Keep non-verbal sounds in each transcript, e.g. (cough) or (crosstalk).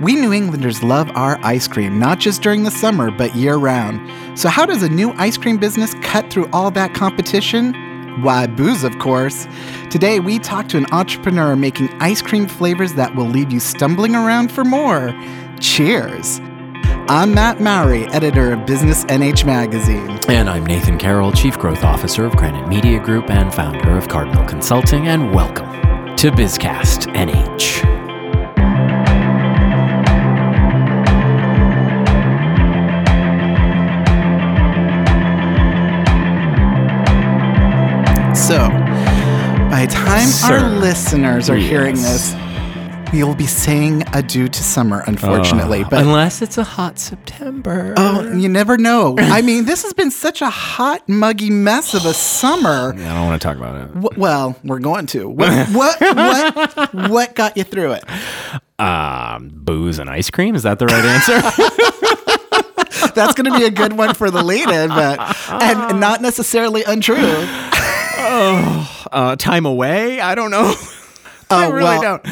We New Englanders love our ice cream, not just during the summer, but year round. So, how does a new ice cream business cut through all that competition? Why, booze, of course. Today, we talk to an entrepreneur making ice cream flavors that will leave you stumbling around for more. Cheers. I'm Matt Mowry, editor of Business NH Magazine. And I'm Nathan Carroll, Chief Growth Officer of Granite Media Group and founder of Cardinal Consulting, and welcome to Bizcast NH. So, by the time Sir. our listeners are hearing this, we will be saying adieu to summer, unfortunately. Uh, but unless it's a hot September. oh, you never know. I mean, this has been such a hot, muggy mess of a summer. (sighs) Yeah, I don't want to talk about it. W- well, we're going to. What, what, what, (laughs) what got you through it? Um, booze and ice cream. Is that the right answer? (laughs) (laughs) That's going to be a good one for the lead in, but and not necessarily untrue. (sighs) uh, time away. I don't know. (laughs) I Oh, really well, don't.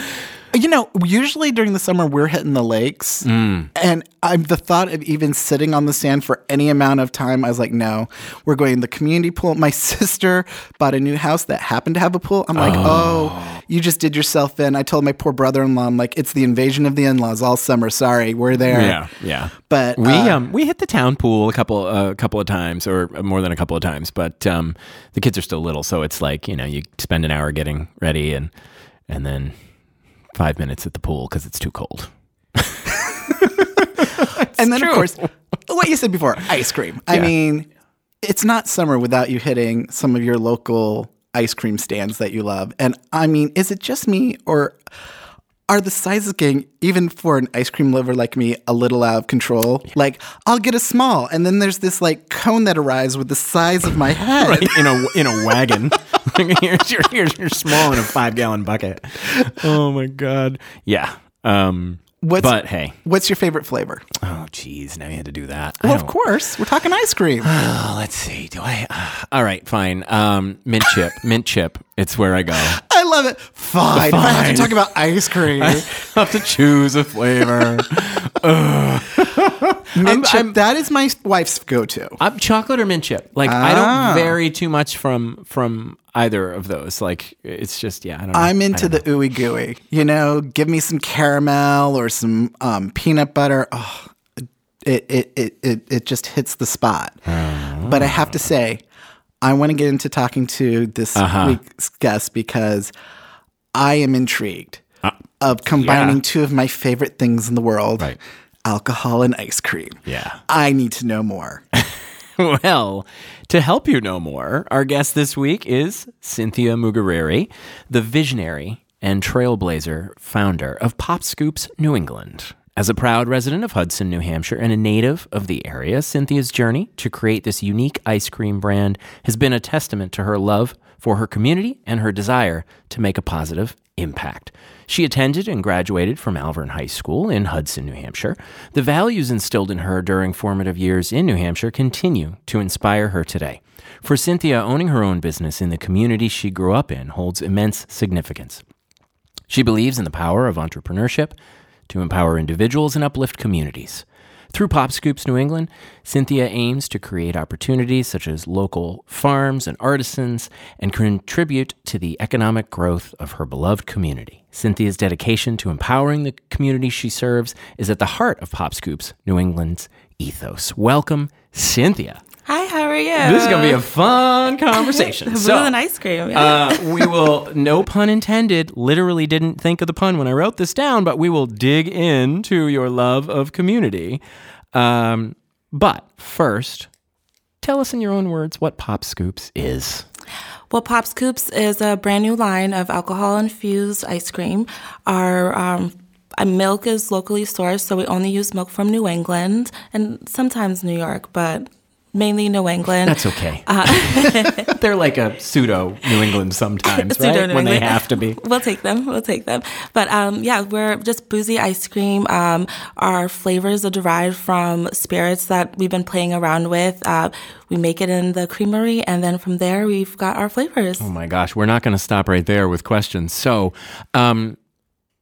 You know, usually during the summer we're hitting the lakes, Mm. and I'm the thought of even sitting on the sand for any amount of time. I was like, no, we're going to the community pool. My (laughs) sister bought a new house that happened to have a pool. I'm like, oh. you just did yourself in. I told my poor brother-in-law, I'm like, it's the invasion of the in-laws all summer. Sorry, we're there. Yeah, yeah. But we uh, um we hit the town pool a couple a uh, couple of times or more than a couple of times, but um the kids are still little, so it's like you know you spend an hour getting ready and and then five minutes at the pool because it's too cold. (laughs) and then true. of course, what you said before, ice cream. I Yeah. mean, it's not summer without you hitting some of your local ice cream stands that you love. And I mean, is it just me or are the sizes getting even for an ice cream lover like me a little out of control? Like I'll get a small and then there's this like cone that arrives with the size of my (laughs) head. in a in a wagon. (laughs) here's your here's your small in a five gallon bucket. Oh my god. Yeah. Um. What's, but hey. what's your favorite flavor? Oh geez, now you had to do that. Well, of course, we're talking ice cream. (sighs) Oh, let's see. Do I? Uh, all right, fine. Um, mint chip, (laughs) mint chip. It's where I go. I love it. Fine. If I have to talk about ice cream. (laughs) I have to choose a flavor. (laughs) Mint chip, I'm- that is my wife's go-to. I'm chocolate or mint chip. Like I Ah. don't vary too much from from either of those. Like it's just yeah. I don't. Know. I'm into don't the ooey gooey. You know, give me some caramel or some um, peanut butter. Oh, it, it, it, it, it just hits the spot. But I have to say, I want to get into talking to this Uh-huh. week's guest because I am intrigued of combining Uh, yeah. two of my favorite things in the world Right. Alcohol and ice cream. Yeah. I need to know more. (laughs) Well, to help you know more, our guest this week is Cynthia Mugariri, the visionary and trailblazer founder of Pop Scoops New England. As a proud resident of Hudson, New Hampshire, and a native of the area, Cynthia's journey to create this unique ice cream brand has been a testament to her love for her community and her desire to make a positive impact. She attended and graduated from Alvirne High School in Hudson, New Hampshire. The values instilled in her during formative years in New Hampshire continue to inspire her today. For Cynthia, owning her own business in the community she grew up in holds immense significance. She believes in the power of entrepreneurship to empower individuals and uplift communities. Through Pop Scoops New England, Cynthia aims to create opportunities such as local farms and artisans and contribute to the economic growth of her beloved community. Cynthia's dedication to empowering the community she serves is at the heart of Pop Scoops New England's ethos. Welcome, Cynthia. Hi, how are you? This is going to be a fun conversation. (laughs) Blue so, and ice cream. Yeah. uh, we (laughs) will, no pun intended, literally didn't think of the pun when I wrote this down, but we will dig into your love of community. Um, but first, tell us in your own words what Pop Scoops is. well, Pop Scoops is a brand new line of alcohol infused ice cream. Our um, uh, milk is locally sourced, so we only use milk from New England and sometimes New York, but mainly New England. That's okay. (laughs) They're like a pseudo New England sometimes, (laughs) right? New when they have to be. (laughs) We'll take them. We'll take them. But um, yeah, we're just boozy ice cream. Um, our flavors are derived from spirits that we've been playing around with. Uh, we make it in the creamery, and then from there, we've got our flavors. Oh my gosh, we're not going to stop right there with questions. So, um,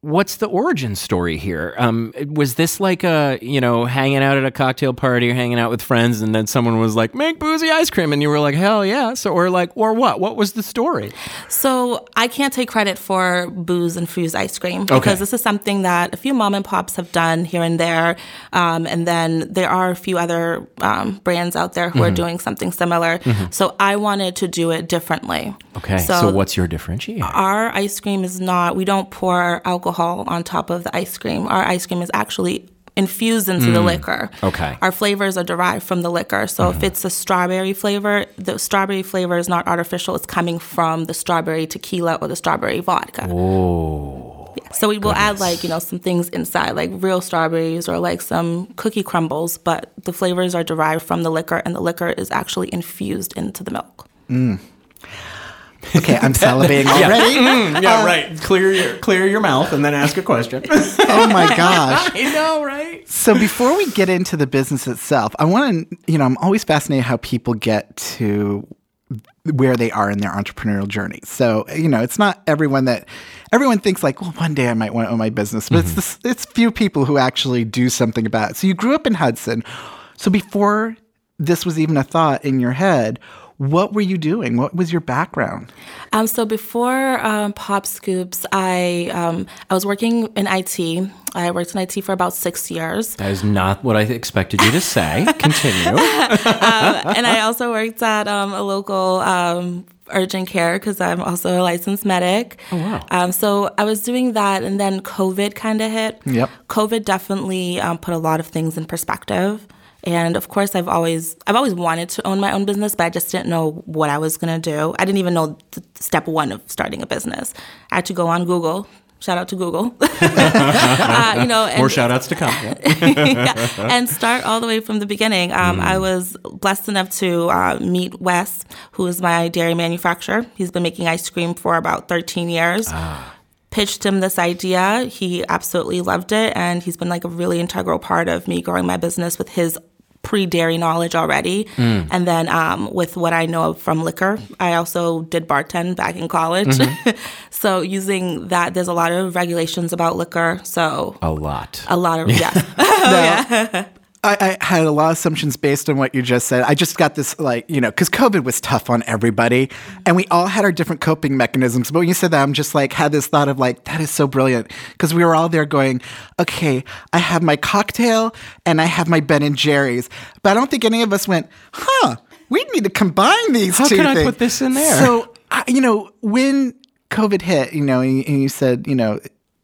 what's the origin story here? Um, was this like a you know hanging out at a cocktail party or hanging out with friends, and then someone was like, "Make boozy ice cream," and you were like, "Hell yeah!" So or like or what? What was the story? So I can't take credit for booze infused ice cream because Okay. this is something that a few mom and pops have done here and there, um, and then there are a few other um, brands out there who are doing something similar. So I wanted to do it differently. Okay, so, what's your differentiator? our ice cream is not we don't pour alcohol on top of the ice cream. Our ice cream is actually infused into the mm, liquor. Okay. our flavors are derived from the liquor. So if mm-hmm. it's a strawberry flavor the strawberry flavor is not artificial. It's coming from the strawberry tequila or the strawberry vodka. Oh, so we will add like you know some things inside like real strawberries or like some cookie crumbles but the flavors are derived from the liquor and the liquor is actually infused into the milk mm. Okay, I'm (laughs) salivating already. Mm, yeah, uh, right. Clear your clear your mouth and then ask a question. (laughs) Oh my gosh. (laughs) I know, right? So before we get into the business itself, I want to, you know, I'm always fascinated how people get to where they are in their entrepreneurial journey. So, you know, it's not everyone that everyone thinks like, well, one day I might want to own my business, but it's mm-hmm. this, it's few people who actually do something about it. So you grew up in Hudson. So before this was even a thought in your head, what were you doing? What was your background? Um, so before um, Pop Scoops, I um, I was working in IT. I worked in IT for about six years, That is not what I expected you to say. (laughs) Continue. and I also worked at um, a local um, urgent care because I'm also a licensed medic. Oh wow. Um, so I was doing that, and then COVID kind of hit. Yep. COVID definitely um, put a lot of things in perspective. And of course, I've always I've always wanted to own my own business, but I just didn't know what I was gonna do. I didn't even know the step one of starting a business. I had to go on Google. Shout out to Google. (laughs) uh, you know, and, More shout outs to come. (laughs) Yeah. and start all the way from the beginning. Um, I was blessed enough to uh, meet Wes, who is my dairy manufacturer. He's been making ice cream for about 13 years. Pitched him this idea. He absolutely loved it, and he's been like a really integral part of me growing my business with his pre dairy knowledge already. And then um, with what I know from liquor, I also did bartend back in college. (laughs) so using that, there's a lot of regulations about liquor. So A lot. a lot of yeah (laughs) (laughs) yeah. I, I had a lot of assumptions based on what you just said. I just got this, like, you know, because COVID was tough on everybody and we all had our different coping mechanisms. But when you said that, I'm just like, had this thought of, like, that is so brilliant. Because we were all there going, okay, I have my cocktail and I have my Ben and Jerry's. But I don't think any of us went, huh, we need to combine these How two can I things." put this in there? So, I, you know, when COVID hit, you know, and, and you said, you know,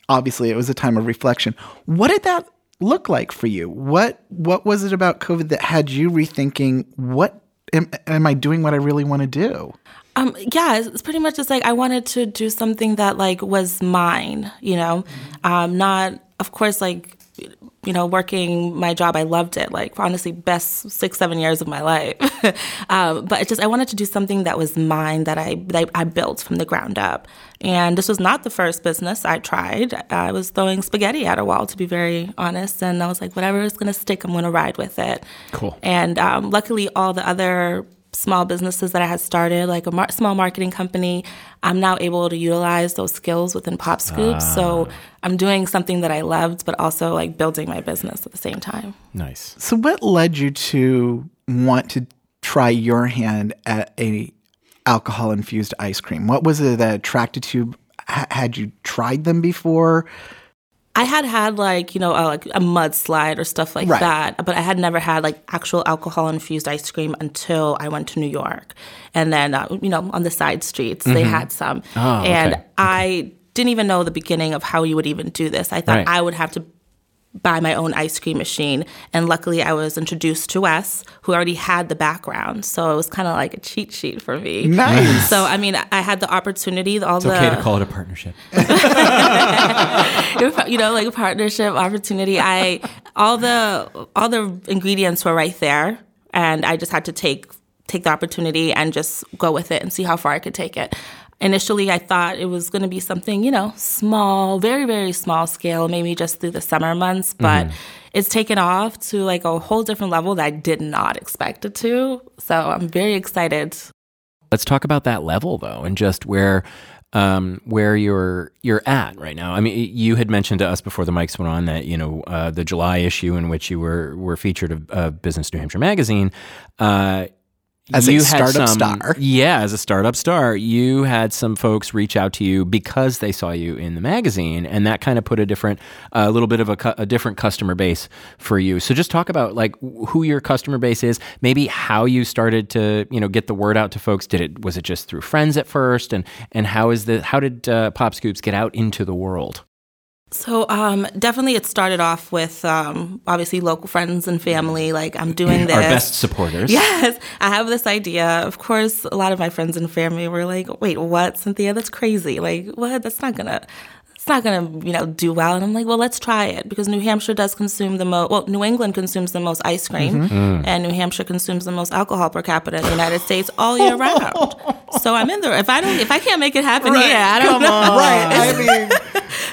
obviously it was a time of reflection. What did that look like for you? What what was it about COVID that had you rethinking what am, am I doing what I really want to do? Um, yeah, it's pretty much just like I wanted to do something that like was mine, you know, um, not of course like you know working my job. I loved it, like honestly, best six seven years of my life. um, (laughs) but it's just I wanted to do something that was mine that I that I built from the ground up. And this was not the first business I tried. I was throwing spaghetti at a wall, to be very honest. And I was like, whatever is going to stick, I'm going to ride with it. Cool. And um, luckily, all the other small businesses that I had started, like a mar- small marketing company, I'm now able to utilize those skills within Pop Scoops. So ah. I'm doing something that I loved, but also like building my business at the same time. Nice. So what led you to want to try your hand at a alcohol infused ice cream? What was it that attracted you? H- had you tried them before? I had had like you know uh, like a mudslide or stuff like Right. that, but I had never had like actual alcohol infused ice cream until I went to New York, and then uh, you know on the side streets they had some, Oh, okay. and I didn't even know the beginning of how you would even do this. I thought Right. I would have to buy my own ice cream machine, and luckily I was introduced to Wes, who already had the background, so it was kind of like a cheat sheet for me. Nice. So I mean, I had the opportunity, all It's the okay to call it a partnership. (laughs) (laughs) you know, like a partnership opportunity. I all the all the ingredients were right there, and I just had to take take the opportunity and just go with it and see how far I could take it. Initially, I thought it was going to be something, you know, small, very, very small scale, maybe just through the summer months, but it's taken off to like a whole different level that I did not expect it to. So I'm very excited. Let's talk about that level though, and just where um, where you're you're at right now. I mean, you had mentioned to us before the mics went on that you know uh, the July issue in which you were were featured of uh, Business New Hampshire magazine. Uh, As a you had startup some- star. Yeah, as a startup star, you had some folks reach out to you because they saw you in the magazine, and that kind of put a different, a little bit of a, a different customer base for you. So just talk about like who your customer base is, maybe how you started to you know get the word out to folks. Did it was it just through friends at first, and and how is the how did uh, Pop Scoops get out into the world? So um, definitely, it started off with um, obviously local friends and family. Like I'm doing this. Our best supporters. Yes, I have this idea. Of course, a lot of my friends and family were like, "Wait, what, Cynthia? That's crazy! Like, what? That's not gonna." It's not gonna, you know, do well. And I'm like, well, let's try it because New Hampshire does consume the most. Well, New England consumes the most ice cream, and New Hampshire consumes the most alcohol per capita in the United States all year (laughs) round. So I'm in there. If I don't, if I can't make it happen here, I don't know. Right. I (laughs) mean,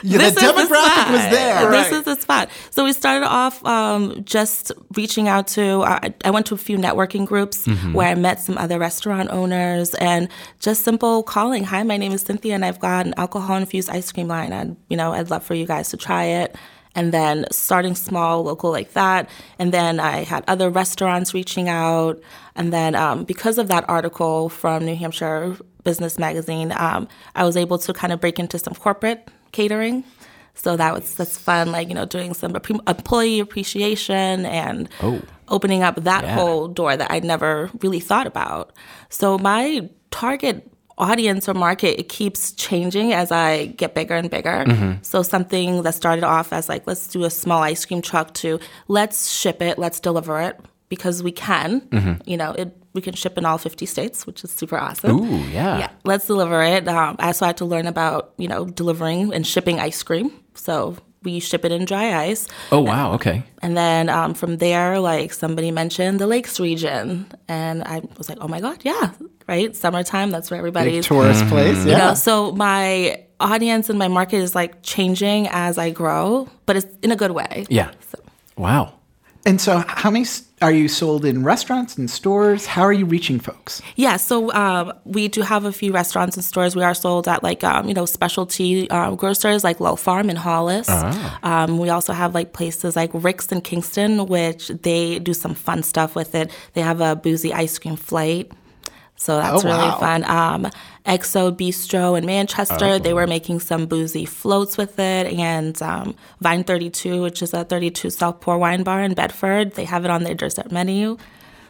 yeah, This is demographic was spot. there. This is the spot. So we started off um, just reaching out to. Uh, I went to a few networking groups Mm-hmm. where I met some other restaurant owners and just simple calling. Hi, my name is Cynthia, and I've got an alcohol infused ice cream line. And you know, I'd love for you guys to try it. And then starting small, local like that. And then I had other restaurants reaching out. And then um, because of that article from New Hampshire Business Magazine, um, I was able to kind of break into some corporate catering. So that was that's fun, like you know, doing some employee appreciation and opening up that Yeah. whole door that I'd never really thought about. So my target audience or market it keeps changing as I get bigger and bigger. So something that started off as like let's do a small ice cream truck to let's ship it, let's deliver it because we can. You know, it we can ship in all 50 states, which is super awesome. Ooh, yeah. Yeah, let's deliver it. Um, I also had to learn about you know delivering and shipping ice cream. So we ship it in dry ice, Oh wow. Okay. and then um, from there, like somebody mentioned the Lakes region, and I was like, oh my god, yeah, right, summertime. That's where Big everybody's. tourist place. You Yeah. know, so my audience and my market is like changing as I grow, but it's in a good way. Yeah. Wow. And so, how many are you sold in restaurants and stores? How are you reaching folks? Yeah, so um, we do have a few restaurants and stores. We are sold at like um, you know specialty um, grocers like Lull Farm in Hollis. Um, we also have like places like Rick's in Kingston, which they do some fun stuff with it. They have a boozy ice cream flight. So that's Oh, really wow. fun. Um, Exo Bistro in Manchester, they were making some boozy floats with it. And um, Vine 32, which is a 32 South Pour wine bar in Bedford, they have it on their dessert menu.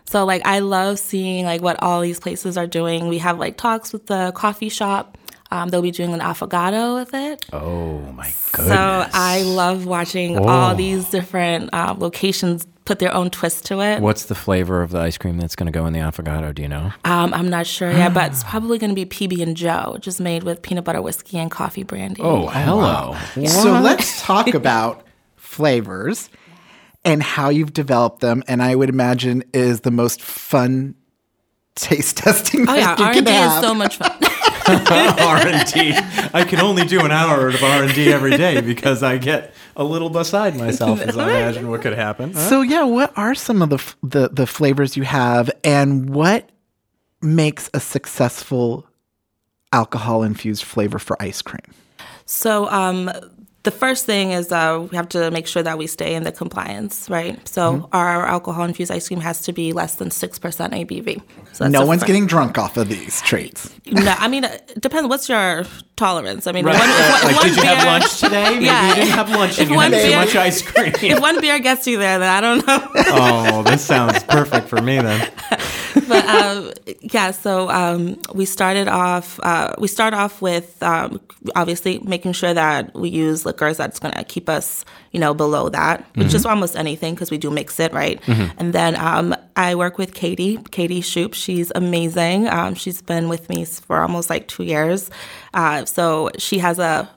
So like I love seeing like what all these places are doing. We have like talks with the coffee shop. Um, they'll be doing an affogato with it. Oh my goodness. So I love watching all these different uh, locations put their own twist to it. What's the flavor of the ice cream that's going to go in the affogato? Do you know? Um, I'm not sure yet, but it's (gasps) probably going to be PB and Joe, just made with peanut butter whiskey and coffee brandy. Oh, hello. So let's talk (laughs) about flavors and how you've developed them. And I would imagine is the most fun taste (laughs) testing Oh yeah, that you R can and D is so much fun. (laughs) (laughs) R&D. I can only do an hour of R&D every day because I get a little beside myself as I imagine what could happen. So yeah, what are some of the f- the the flavors you have, and what makes a successful alcohol infused flavor for ice cream? So um, the first thing is uh, we have to make sure that we stay in the compliance, right? So Mm-hmm. our alcohol infused ice cream has to be less than six percent ABV. So that's No one's fir- getting drunk off of these treats. No, I mean it depends. What's your tolerance? I mean, if Right. one- if one- if like, one did you have beer- lunch today? Maybe Yeah. you didn't have lunch and If you had one too much ice cream. (laughs) If one beer gets you there, then I don't know. (laughs) oh, this sounds perfect for me then. (laughs) (laughs) but um, yeah, so um, we started off. Uh, we start off with um, obviously making sure that we use liquors that's going to keep us, you know, below that, which is almost anything because we do mix it, right? And then um, I work with Katie, Katie Shoop. She's amazing. Um, she's been with me for almost like two years. Uh, so she has a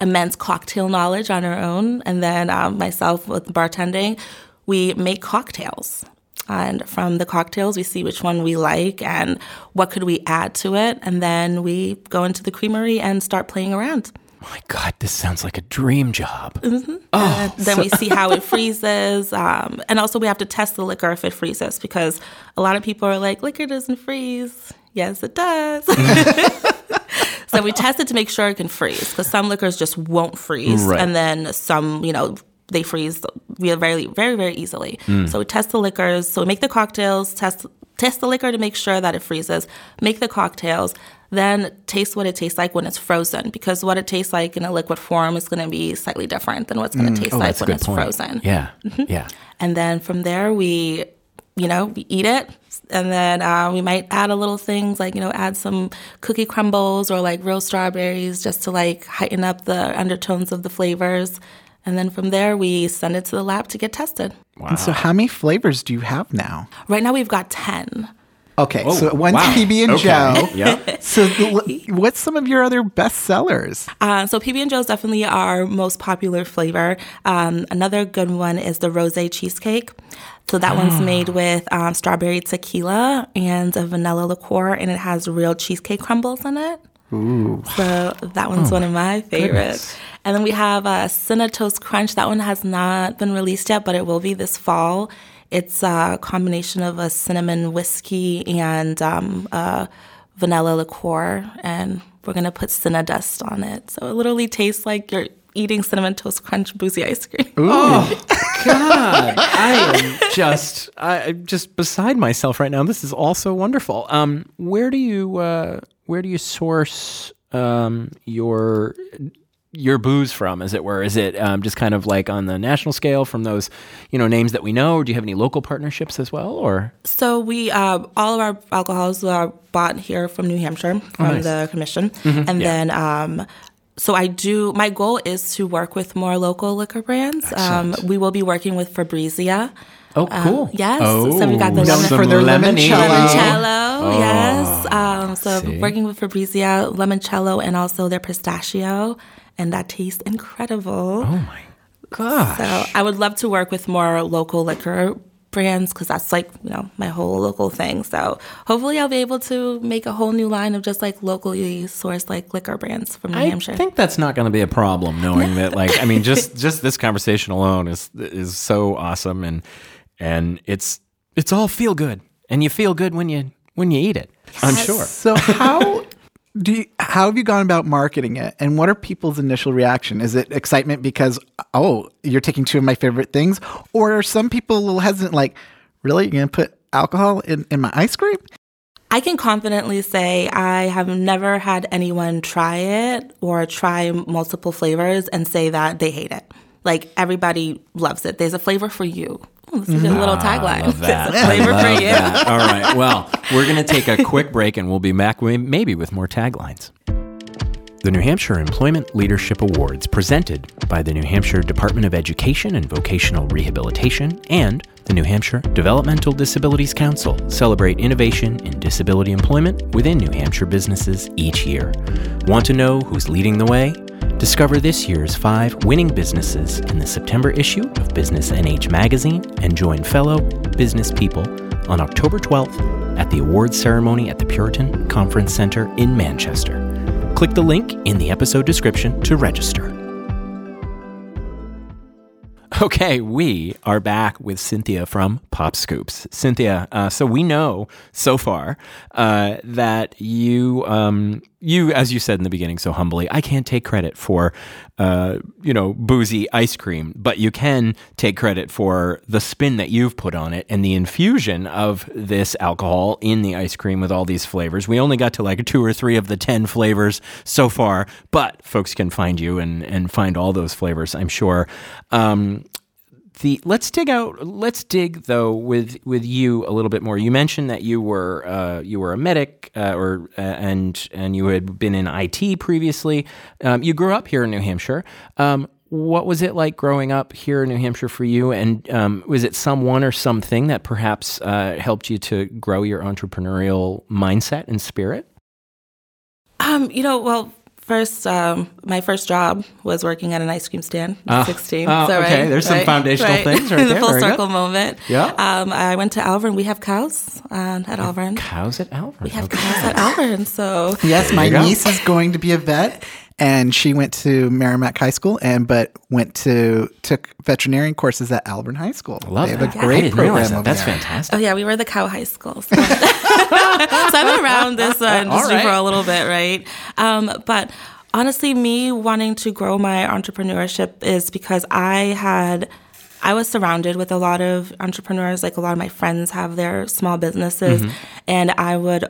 immense cocktail knowledge on her own. And then um, myself with bartending, we make cocktails. And from the cocktails, we see which one we like and what could we add to it. And then we go into the creamery and start playing around. My God, this sounds like a dream job. And (laughs) then we see how it freezes. Um, and also, we have to test the liquor if it freezes because a lot of people are like, liquor doesn't freeze. Yes, it does. (laughs) So we test it to make sure it can freeze because some liquors just won't freeze, Right. and then some, you know, they freeze very, very, very easily. Mm. So we test the liquors. So we make the cocktails, test test the liquor to make sure that it freezes. Make the cocktails, then taste what it tastes like when it's frozen because what it tastes like in a liquid form is going to be slightly different than what's going to taste Oh, like when it's point. frozen. Yeah. Mm-hmm. Yeah. And then from there, we, you know, we eat it. And then uh, we might add a little things like, you know, add some cookie crumbles or like real strawberries just to like heighten up the undertones of the flavors. And then from there, we send it to the lab to get tested. And so, how many flavors do you have now? Right now, we've got 10. Okay, so one's wow. PB and Okay. Joe. (laughs) Yep. So, what's some of your other best sellers? Uh, so PB and Joe is definitely our most popular flavor. Um, another good one is the rose cheesecake. So that one's made with um, strawberry tequila and a vanilla liqueur, and it has real cheesecake crumbles in it. Ooh. So that one's one of my favorites. And then we have a Cinna Toast Crunch. That one has not been released yet, but it will be this fall. It's a combination of a cinnamon whiskey and um, a vanilla liqueur, and we're gonna put cinna dust on it. So it literally tastes like you're eating cinnamon toast crunch boozy ice cream. Oh, (laughs) God, I am (laughs) just, I, I'm just beside myself right now. This is all so wonderful. Um, where do you, uh, where do you source um, your your booze from, as it were? Is it um, just kind of like on the national scale from those, you know, names that we know, or do you have any local partnerships as well, or? So we uh, all of our alcohols are bought here from New Hampshire from nice. the commission, and then. Um, so I do. My goal is to work with more local liquor brands. Um, we will be working with Fabrizia. Oh, cool. Yes. So we got the Known lemon, for their limoncello. limoncello. yes. Um, so see. working with Fabrizia, limoncello, and also their pistachio, and that tastes incredible. Oh my gosh. So I would love to work with more local liquor brands because that's like you know my whole local thing. So hopefully I'll be able to make a whole new line of just like locally sourced like liquor brands from New I Hampshire. I think that's not going to be a problem, knowing that, like, I mean, just (laughs) just this conversation alone is is so awesome, and and it's it's all feel good, and you feel good when you when you eat it. I'm sure. So, how (laughs) do you, how have you gone about marketing it, and what are people's initial reaction? Is it excitement because oh, you're taking two of my favorite things, or are some people a little hesitant, like, really, you're gonna put alcohol in, in my ice cream? I can confidently say I have never had anyone try it or try multiple flavors and say that they hate it. Like everybody loves it. There's a flavor for you. Oh, this is a mm-hmm. little ah, tagline. Love (laughs) that. There's a flavor for you. that. (laughs) All right. Well, we're going to take a quick break, and we'll be back maybe with more taglines. The New Hampshire Employment Leadership Awards, presented by the New Hampshire Department of Education and Vocational Rehabilitation and the New Hampshire Developmental Disabilities Council, celebrate innovation in disability employment within New Hampshire businesses each year. Want to know who's leading the way? Discover this year's five winning businesses in the September issue of Business NH Magazine and join fellow business people on October 12th at the awards ceremony at the Puritan Conference Center in Manchester. Click the link in the episode description to register. (laughs) Okay, we are back with Cynthia from Pop Scoops. Cynthia, uh, so we know so far uh, that you, um, you, as you said in the beginning, so humbly, I can't take credit for, uh, you know, boozy ice cream, but you can take credit for the spin that you've put on it and the infusion of this alcohol in the ice cream with all these flavors. We only got to like two or three of the ten flavors so far, but folks can find you and and find all those flavors, I'm sure. Um, the let's dig out let's dig though with with you a little bit more. You mentioned that you were uh, you were a medic uh, or uh, and and you had been in IT previously. Um, you grew up here in New Hampshire. Um, what was it like growing up here in New Hampshire for you? And um, was it someone or something that perhaps uh, helped you to grow your entrepreneurial mindset and spirit? Um, you know, well, first, um, my first job was working at an ice cream stand at Ah. 16. Oh, okay. There's some foundational things right (laughs) the there. full Very good. circle moment. Yeah. Um, I went to Alvirne. We have cows um, at Alvirne. cows at Alvirne We have okay. cows at Alvirne. So Yes, my you go. niece is going to be a vet, and she went to Merrimack High School, and but went to took veterinarian courses at Alvirne High School. Love they have that. a I great didn't program that. That's there. fantastic. Oh yeah, we were the cow high school. So, (laughs) (laughs) so I've been around this uh, industry right. for a little bit, right? Um, but honestly, me wanting to grow my entrepreneurship is because I had. I was surrounded with a lot of entrepreneurs. Like a lot of my friends have their small businesses, and I would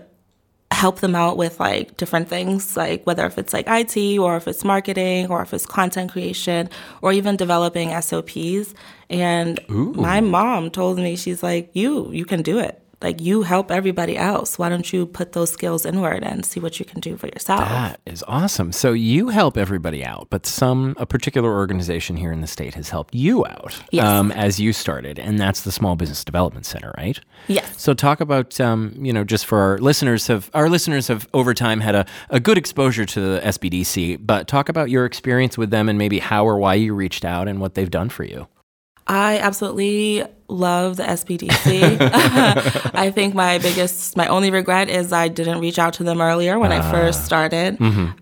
help them out with like different things, like whether if it's like IT or if it's marketing or if it's content creation or even developing SOPs. And my mom told me, she's like, you, you can do it. Like you help everybody else. Why don't you put those skills inward and see what you can do for yourself? That is awesome. So you help everybody out, but some a particular organization here in the state has helped you out Yes. um, as you started, and that's the Small Business Development Center, right? Yes. So talk about um, you know just for our listeners have our listeners have over time had a, a good exposure to the SBDC, but talk about your experience with them and maybe how or why you reached out and what they've done for you. I absolutely love the SBDC. (laughs) (laughs) I think my biggest, my only regret is I didn't reach out to them earlier when I first started.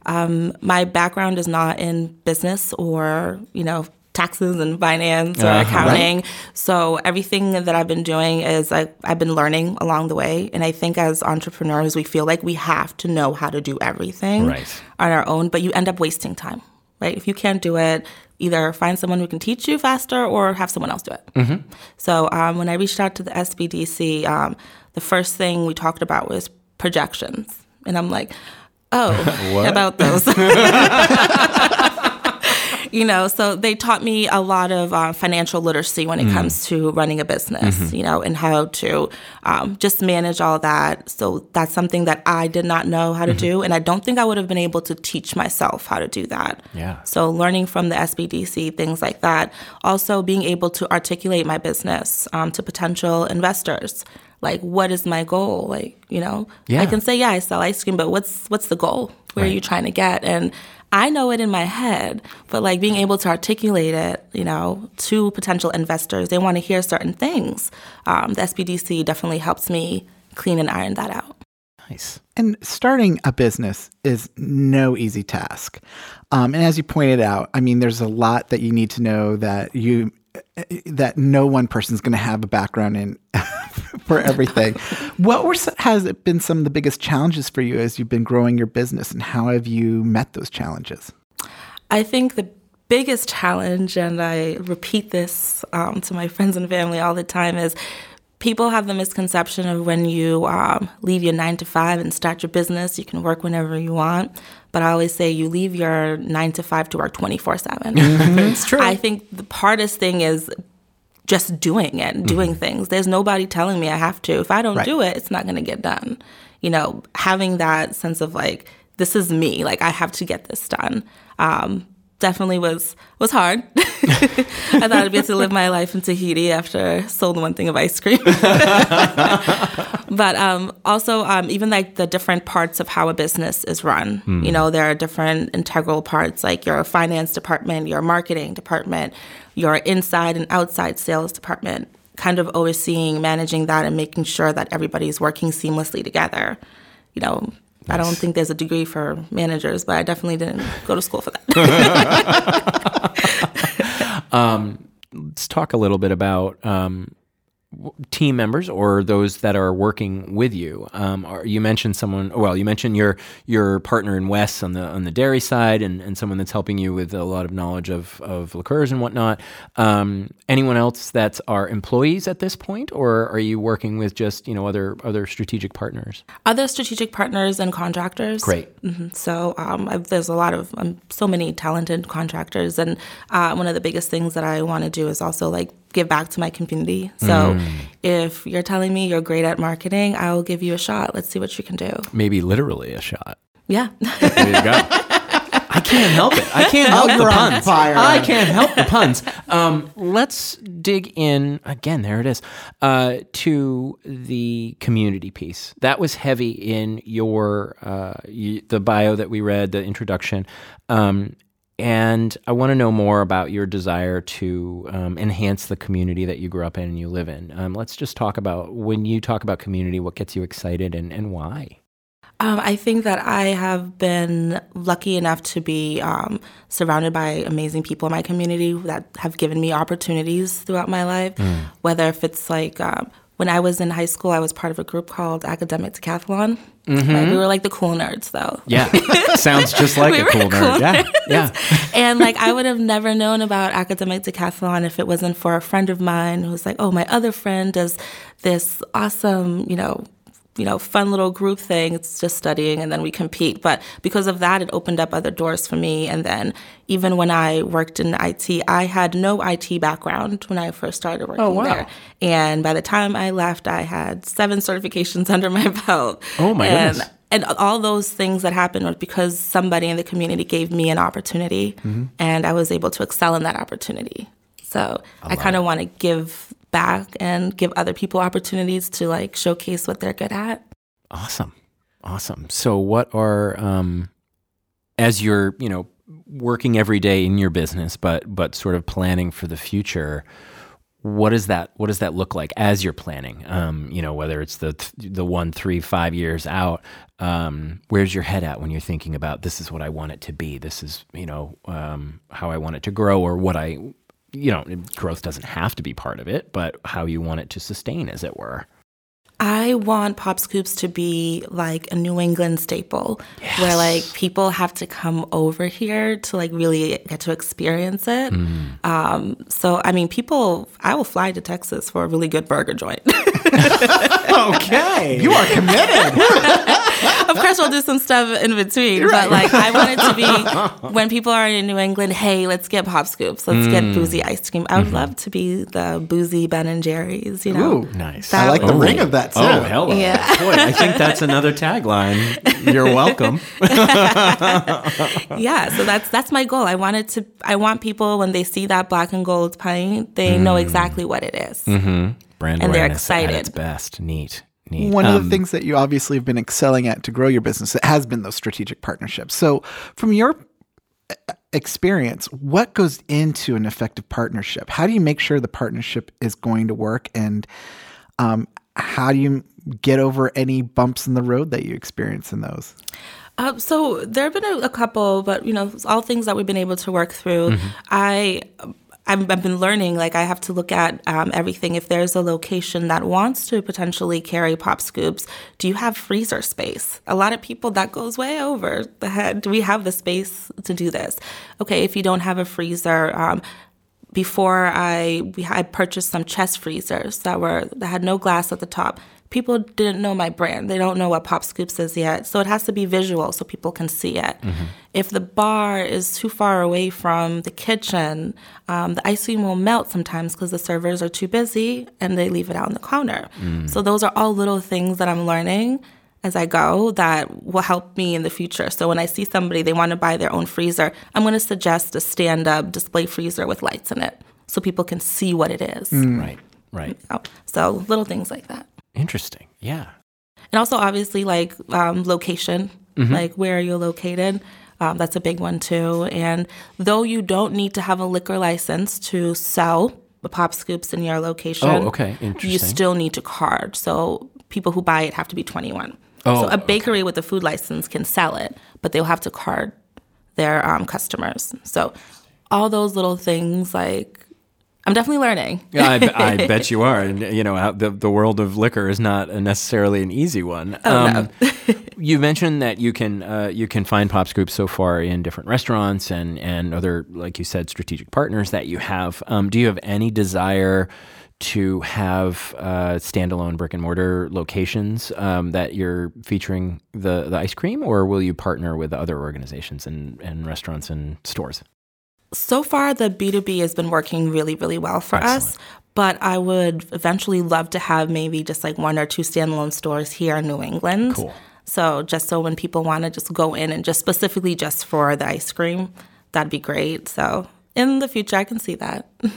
Um, my background is not in business or, you know, taxes and finance or Uh-huh. accounting. So everything that I've been doing is like I've been learning along the way. And I think as entrepreneurs, we feel like we have to know how to do everything Right. on our own, but you end up wasting time, right? If you can't do it, either find someone who can teach you faster or have someone else do it. So um, when I reached out to the SBDC, um, the first thing we talked about was projections. And I'm like, oh, (laughs) about those. (laughs) (laughs) you know, so they taught me a lot of uh, financial literacy when it comes to running a business, you know, and how to um, just manage all that. So that's something that I did not know how to do. And I don't think I would have been able to teach myself how to do that. Yeah. So learning from the SBDC, things like that. Also being able to articulate my business um, to potential investors. Like, what is my goal? Like, you know, Yeah. I can say, yeah, I sell ice cream, but what's what's the goal? Where are you trying to get? And I know it in my head, but like being able to articulate it, you know, to potential investors, they want to hear certain things. Um, the SBDC definitely helps me clean and iron that out. Nice. And starting a business is no easy task. Um, and as you pointed out, I mean, there's a lot that you need to know that you that no one person's going to have a background in (laughs) for everything. what were has it been some of the biggest challenges for you as you've been growing your business, and how have you met those challenges? I think the biggest challenge, and I repeat this um, to my friends and family all the time, is people have the misconception of when you um, leave your nine to five and start your business, you can work whenever you want. But I always say you leave your nine to five to work 24 7. (laughs) It's true. I think the hardest thing is just doing it, doing things. There's nobody telling me I have to. If I don't Right. do it, it's not going to get done. You know, having that sense of like, this is me, like I have to get this done. Um, definitely was was hard. (laughs) I thought I'd be able to live my life in Tahiti after I sold one thing of ice cream. (laughs) but um, also um, even like the different parts of how a business is run. You know, there are different integral parts like your finance department, your marketing department, your inside and outside sales department. Kind of overseeing, managing that, and making sure that everybody's working seamlessly together. You know, I don't think there's a degree for managers, but I definitely didn't go to school for that. (laughs) Let's talk a little bit about um, team members or those that are working with you. Um, are, you mentioned someone. Well, you mentioned your your partner in Wes on the on the dairy side, and, and someone that's helping you with a lot of knowledge of of liqueurs and whatnot. Um, anyone else that's our employees at this point, or are you working with just you know other other strategic partners? Other strategic partners and contractors. Great. Mhm. So um, I've, there's a lot of um, so many talented contractors, and uh, one of the biggest things that I want to do is also like give back to my community. So if you're telling me you're great at marketing, I will give you a shot. Let's see what you can do. Maybe literally a shot. Yeah. There you go. I can't help it. I can't help the puns. fire. I can't help the puns. Um, let's dig in again. There it is. Uh, to the community piece. That was heavy in your uh, y- the bio that we read, the introduction. Um, and I want to know more about your desire to um, enhance the community that you grew up in and you live in. Um, let's just talk about when you talk about community, what gets you excited and, and why? Um, I think that I have been lucky enough to be um, surrounded by amazing people in my community that have given me opportunities throughout my life. Whether if it's like um, when I was in high school, I was part of a group called Academic Decathlon. Like, we were like the cool nerds, though. Yeah. (laughs) Sounds just like We a were cool nerd. cool Yeah. Yeah. and like I would have never known about academic decathlon if it wasn't for a friend of mine who was like, "Oh, my other friend does this awesome, you know, you know, fun little group thing. It's just studying and then we compete." But because of that, it opened up other doors for me. And then even when I worked in IT, I had no IT background when I first started working Oh, wow. there. And by the time I left, I had seven certifications (laughs) under my belt. Oh, my and, goodness. and all those things that happened was because somebody in the community gave me an opportunity Mm-hmm. and I was able to excel in that opportunity. So I, kind of want to give back and give other people opportunities to like showcase what they're good at. Awesome. Awesome. So what are um as you're, you know, working every day in your business but but sort of planning for the future, what does that what does that look like as you're planning? Um, you know, whether it's the th- the one three five years out, um where's your head at when you're thinking about this is what I want it to be. This is, you know, um how I want it to grow or what I you know, growth doesn't have to be part of it, but how you want it to sustain as it were. I want Pop Scoops to be like a New England staple where like people have to come over here to like really get to experience it. Mm. Um, so, I mean, people, I will fly to Texas for a really good burger joint. (laughs) Okay. You are committed. (laughs) (laughs) of course, we'll do some stuff in between, but like I want it to be (laughs) when people are in New England, hey, let's get Pop Scoops, let's get mm. boozy ice cream. I would mm-hmm. love to be the boozy Ben and Jerry's, you know? Ooh, Nice. That I like the would- ring of that oh, too. Oh, hello. Yeah. Boy, I think that's another tagline. You're welcome. (laughs) yeah so that's that's my goal i wanted to i want people when they see that black and gold pint they know mm. exactly what it is. Mm-hmm. Brand And they're awareness at excited. its best. Neat. Neat. One of Um, the things that you obviously have been excelling at to grow your business it has been those strategic partnerships. So, from your uh, experience, what goes into an effective partnership? How do you make sure the partnership is going to work, and um, how do you get over any bumps in the road that you experience in those? Uh, so there have been a, a couple, but you know, all things that we've been able to work through. I. I've, I've been learning, like, I have to look at um, everything. If there's a location that wants to potentially carry pop scoops, do you have freezer space? A lot of people, that goes way over the head. Do we have the space to do this? Okay, if you don't have a freezer, um, before I we I purchased some chest freezers that were that had no glass at the top. People didn't know my brand. They don't know what Pop Scoops is yet. So it has to be visual so people can see it. Mm-hmm. If the bar is too far away from the kitchen, um, the ice cream will melt sometimes because the servers are too busy and they leave it out on the counter. Mm. So those are all little things that I'm learning as I go that will help me in the future. So when I see somebody they want to buy their own freezer, I'm going to suggest a stand-up display freezer with lights in it so people can see what it is. Mm. Right. Right. Oh, So little things like that. Interesting. Yeah. And also obviously like um, location, like where are you located? Um, that's a big one too. And though you don't need to have a liquor license to sell the pop scoops in your location, Oh, okay. you still need to card. So people who buy it have to be 21. Oh, so a bakery with a food license can sell it, but they'll have to card their um, customers. So all those little things, like I'm definitely learning. Yeah, I, I (laughs) bet you are. And, you know, the, the world of liquor is not necessarily an easy one. Oh, no. (laughs) you mentioned that you can uh, you can find Pop Scoops so far in different restaurants and, and other, like you said, strategic partners that you have. Um, do you have any desire to have uh, standalone brick and mortar locations um, that you're featuring the, the ice cream, or will you partner with other organizations and, and restaurants and stores? So far the b2b has been working really really well for us but i would eventually love to have maybe just like one or two standalone stores here in new england Cool. so just so when people want to just go in and just specifically just for the ice cream that'd be great so in the future i can see that (laughs)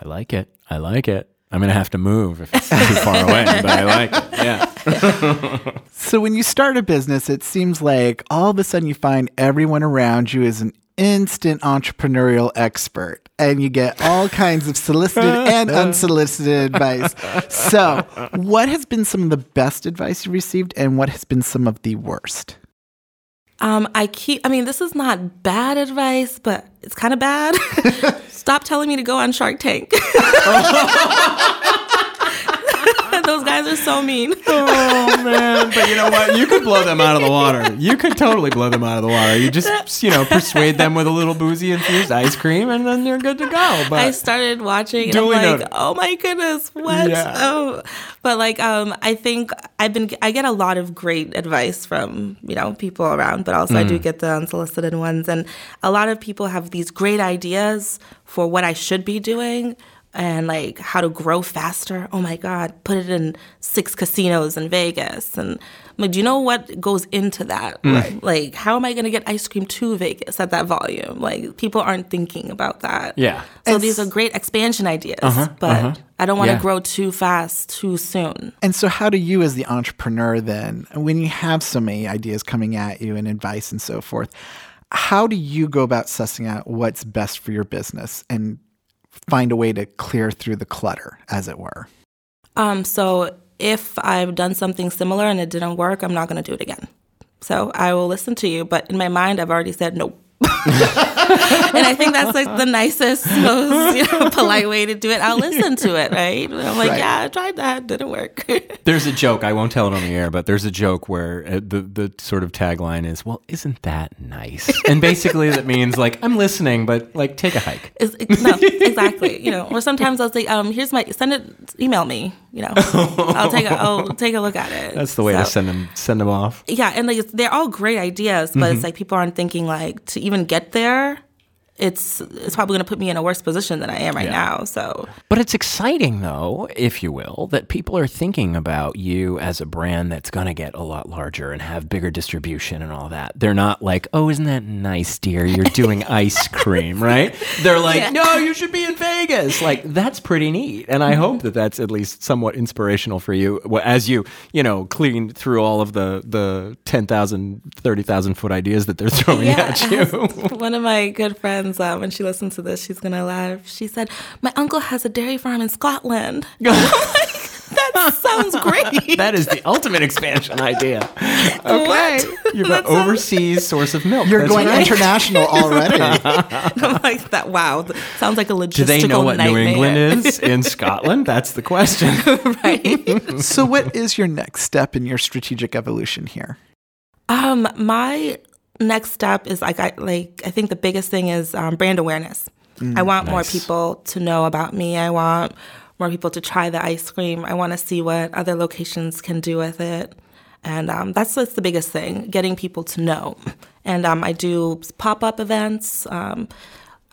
I like it. I like it. I'm gonna have to move if it's too far away, but I like it. Yeah. (laughs) So when you start a business, it seems like all of a sudden you find everyone around you is an instant entrepreneurial expert and you get all kinds of solicited and (laughs) unsolicited advice. So, what has been some of the best advice you received and what has been some of the worst? Um, I keep, I mean, this is not bad advice, but it's kind of bad. (laughs) Stop telling me to go on Shark Tank. (laughs) Those guys are so mean. (laughs) oh man! But you know what? You could blow them out of the water. You could totally blow them out of the water. You just you know persuade them with a little boozy infused ice cream, and then you're good to go. But I started watching, and I'm like, noted. oh my goodness, what? Yeah. Oh, but like, um, I think I've been, I get a lot of great advice from you know people around, but also I Mm. do get the unsolicited ones, and a lot of people have these great ideas for what I should be doing. And like how to grow faster. Oh my God, put it in six casinos in Vegas. And I'm like, do you know what goes into that? Mm. Right? Like, how am I going to get ice cream to Vegas at that volume? Like, people aren't thinking about that. Yeah. So And these are great expansion ideas, but I don't want to Yeah. grow too fast too soon. And so, how do you, as the entrepreneur, then, when you have so many ideas coming at you and advice and so forth, how do you go about sussing out what's best for your business and find a way to clear through the clutter, as it were? Um, so if I've done something similar and it didn't work, I'm not going to do it again. So I will listen to you, but in my mind, I've already said no. (laughs) and I think that's like the nicest, (laughs) most you know, polite way to do it. I'll listen to it, right? I'm like, Right. yeah, I tried that, didn't work. (laughs) There's a joke. I won't tell it on the air, but there's a joke where uh, the the sort of tagline is, "Well, isn't that nice?" And basically, that means like I'm listening, but like take a hike. It's, it- no, exactly. You know, or sometimes I'll say, um, "Here's my send it, email me." You know, I'll take a, I'll take a look at it. That's the way to send them send them off. Yeah, and like it's, they're all great ideas, but Mm-hmm. it's like people aren't thinking like to even get there. It's it's probably going to put me in a worse position than I am right Yeah. now. So But it's exciting, though, if you will, that people are thinking about you as a brand that's going to get a lot larger and have bigger distribution and all that. They're not like, oh, isn't that nice, dear? You're doing (laughs) ice cream, right? They're like, Yeah. no, you should be in Vegas. Like, that's pretty neat. And I hope mm-hmm. that that's at least somewhat inspirational for you as you, you know, clean through all of the, the 10,000, 30,000 foot ideas that they're throwing (laughs) at you. (laughs) one of my good friends, uh, when she listens to this, she's gonna laugh. She said, "My uncle has a dairy farm in Scotland." (laughs) that sounds great. that is the ultimate expansion idea. (laughs) Okay. You've got overseas source of milk. You're That's going right. international (laughs) already. I'm like that. Wow, sounds like a logistical Do they know what nightmare. New England is in Scotland? That's the question. right? so, what is your next step in your strategic evolution here? Um, my next step is like I like I think the biggest thing is um, brand awareness. I want more people to know about me. I want more people to try the ice cream. I want to see what other locations can do with it, and um, that's that's the biggest thing: getting people to know. And um, I do pop up events. Um,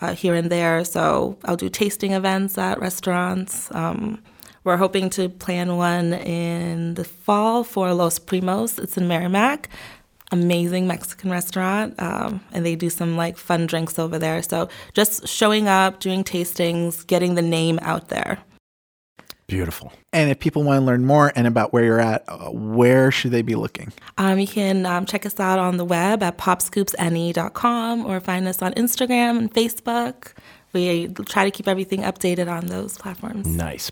uh, here and there. So I'll do tasting events at restaurants. Um, we're hoping to plan one in the fall for Los Primos. It's in Merrimack. Amazing Mexican restaurant, um, and they do some like fun drinks over there. So just showing up, doing tastings, getting the name out there. Beautiful. And if people want to learn more and about where you're at, uh, where should they be looking? Um, you can um, check us out on the web at popscoopsne.com or find us on Instagram and Facebook. We try to keep everything updated on those platforms. Nice.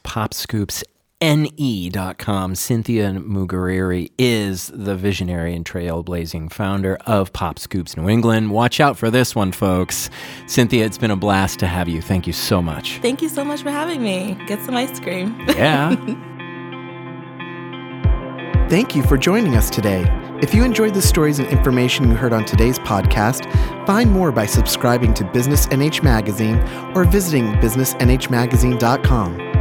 PopScoopsNE.com. Cynthia Mugariri is the visionary and trailblazing founder of Popscoops New England. Watch out for this one, folks. Cynthia, it's been a blast to have you. Thank you so much. Thank you so much for having me. Get some ice cream. Yeah. (laughs) Thank you for joining us today. If you enjoyed the stories and information you heard on today's podcast, find more by subscribing to Business NH Magazine or visiting businessnhmagazine.com.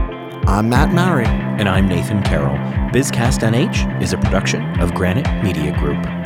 I'm Matt Murray. and I'm Nathan Carroll. BizCast NH is a production of Granite Media Group.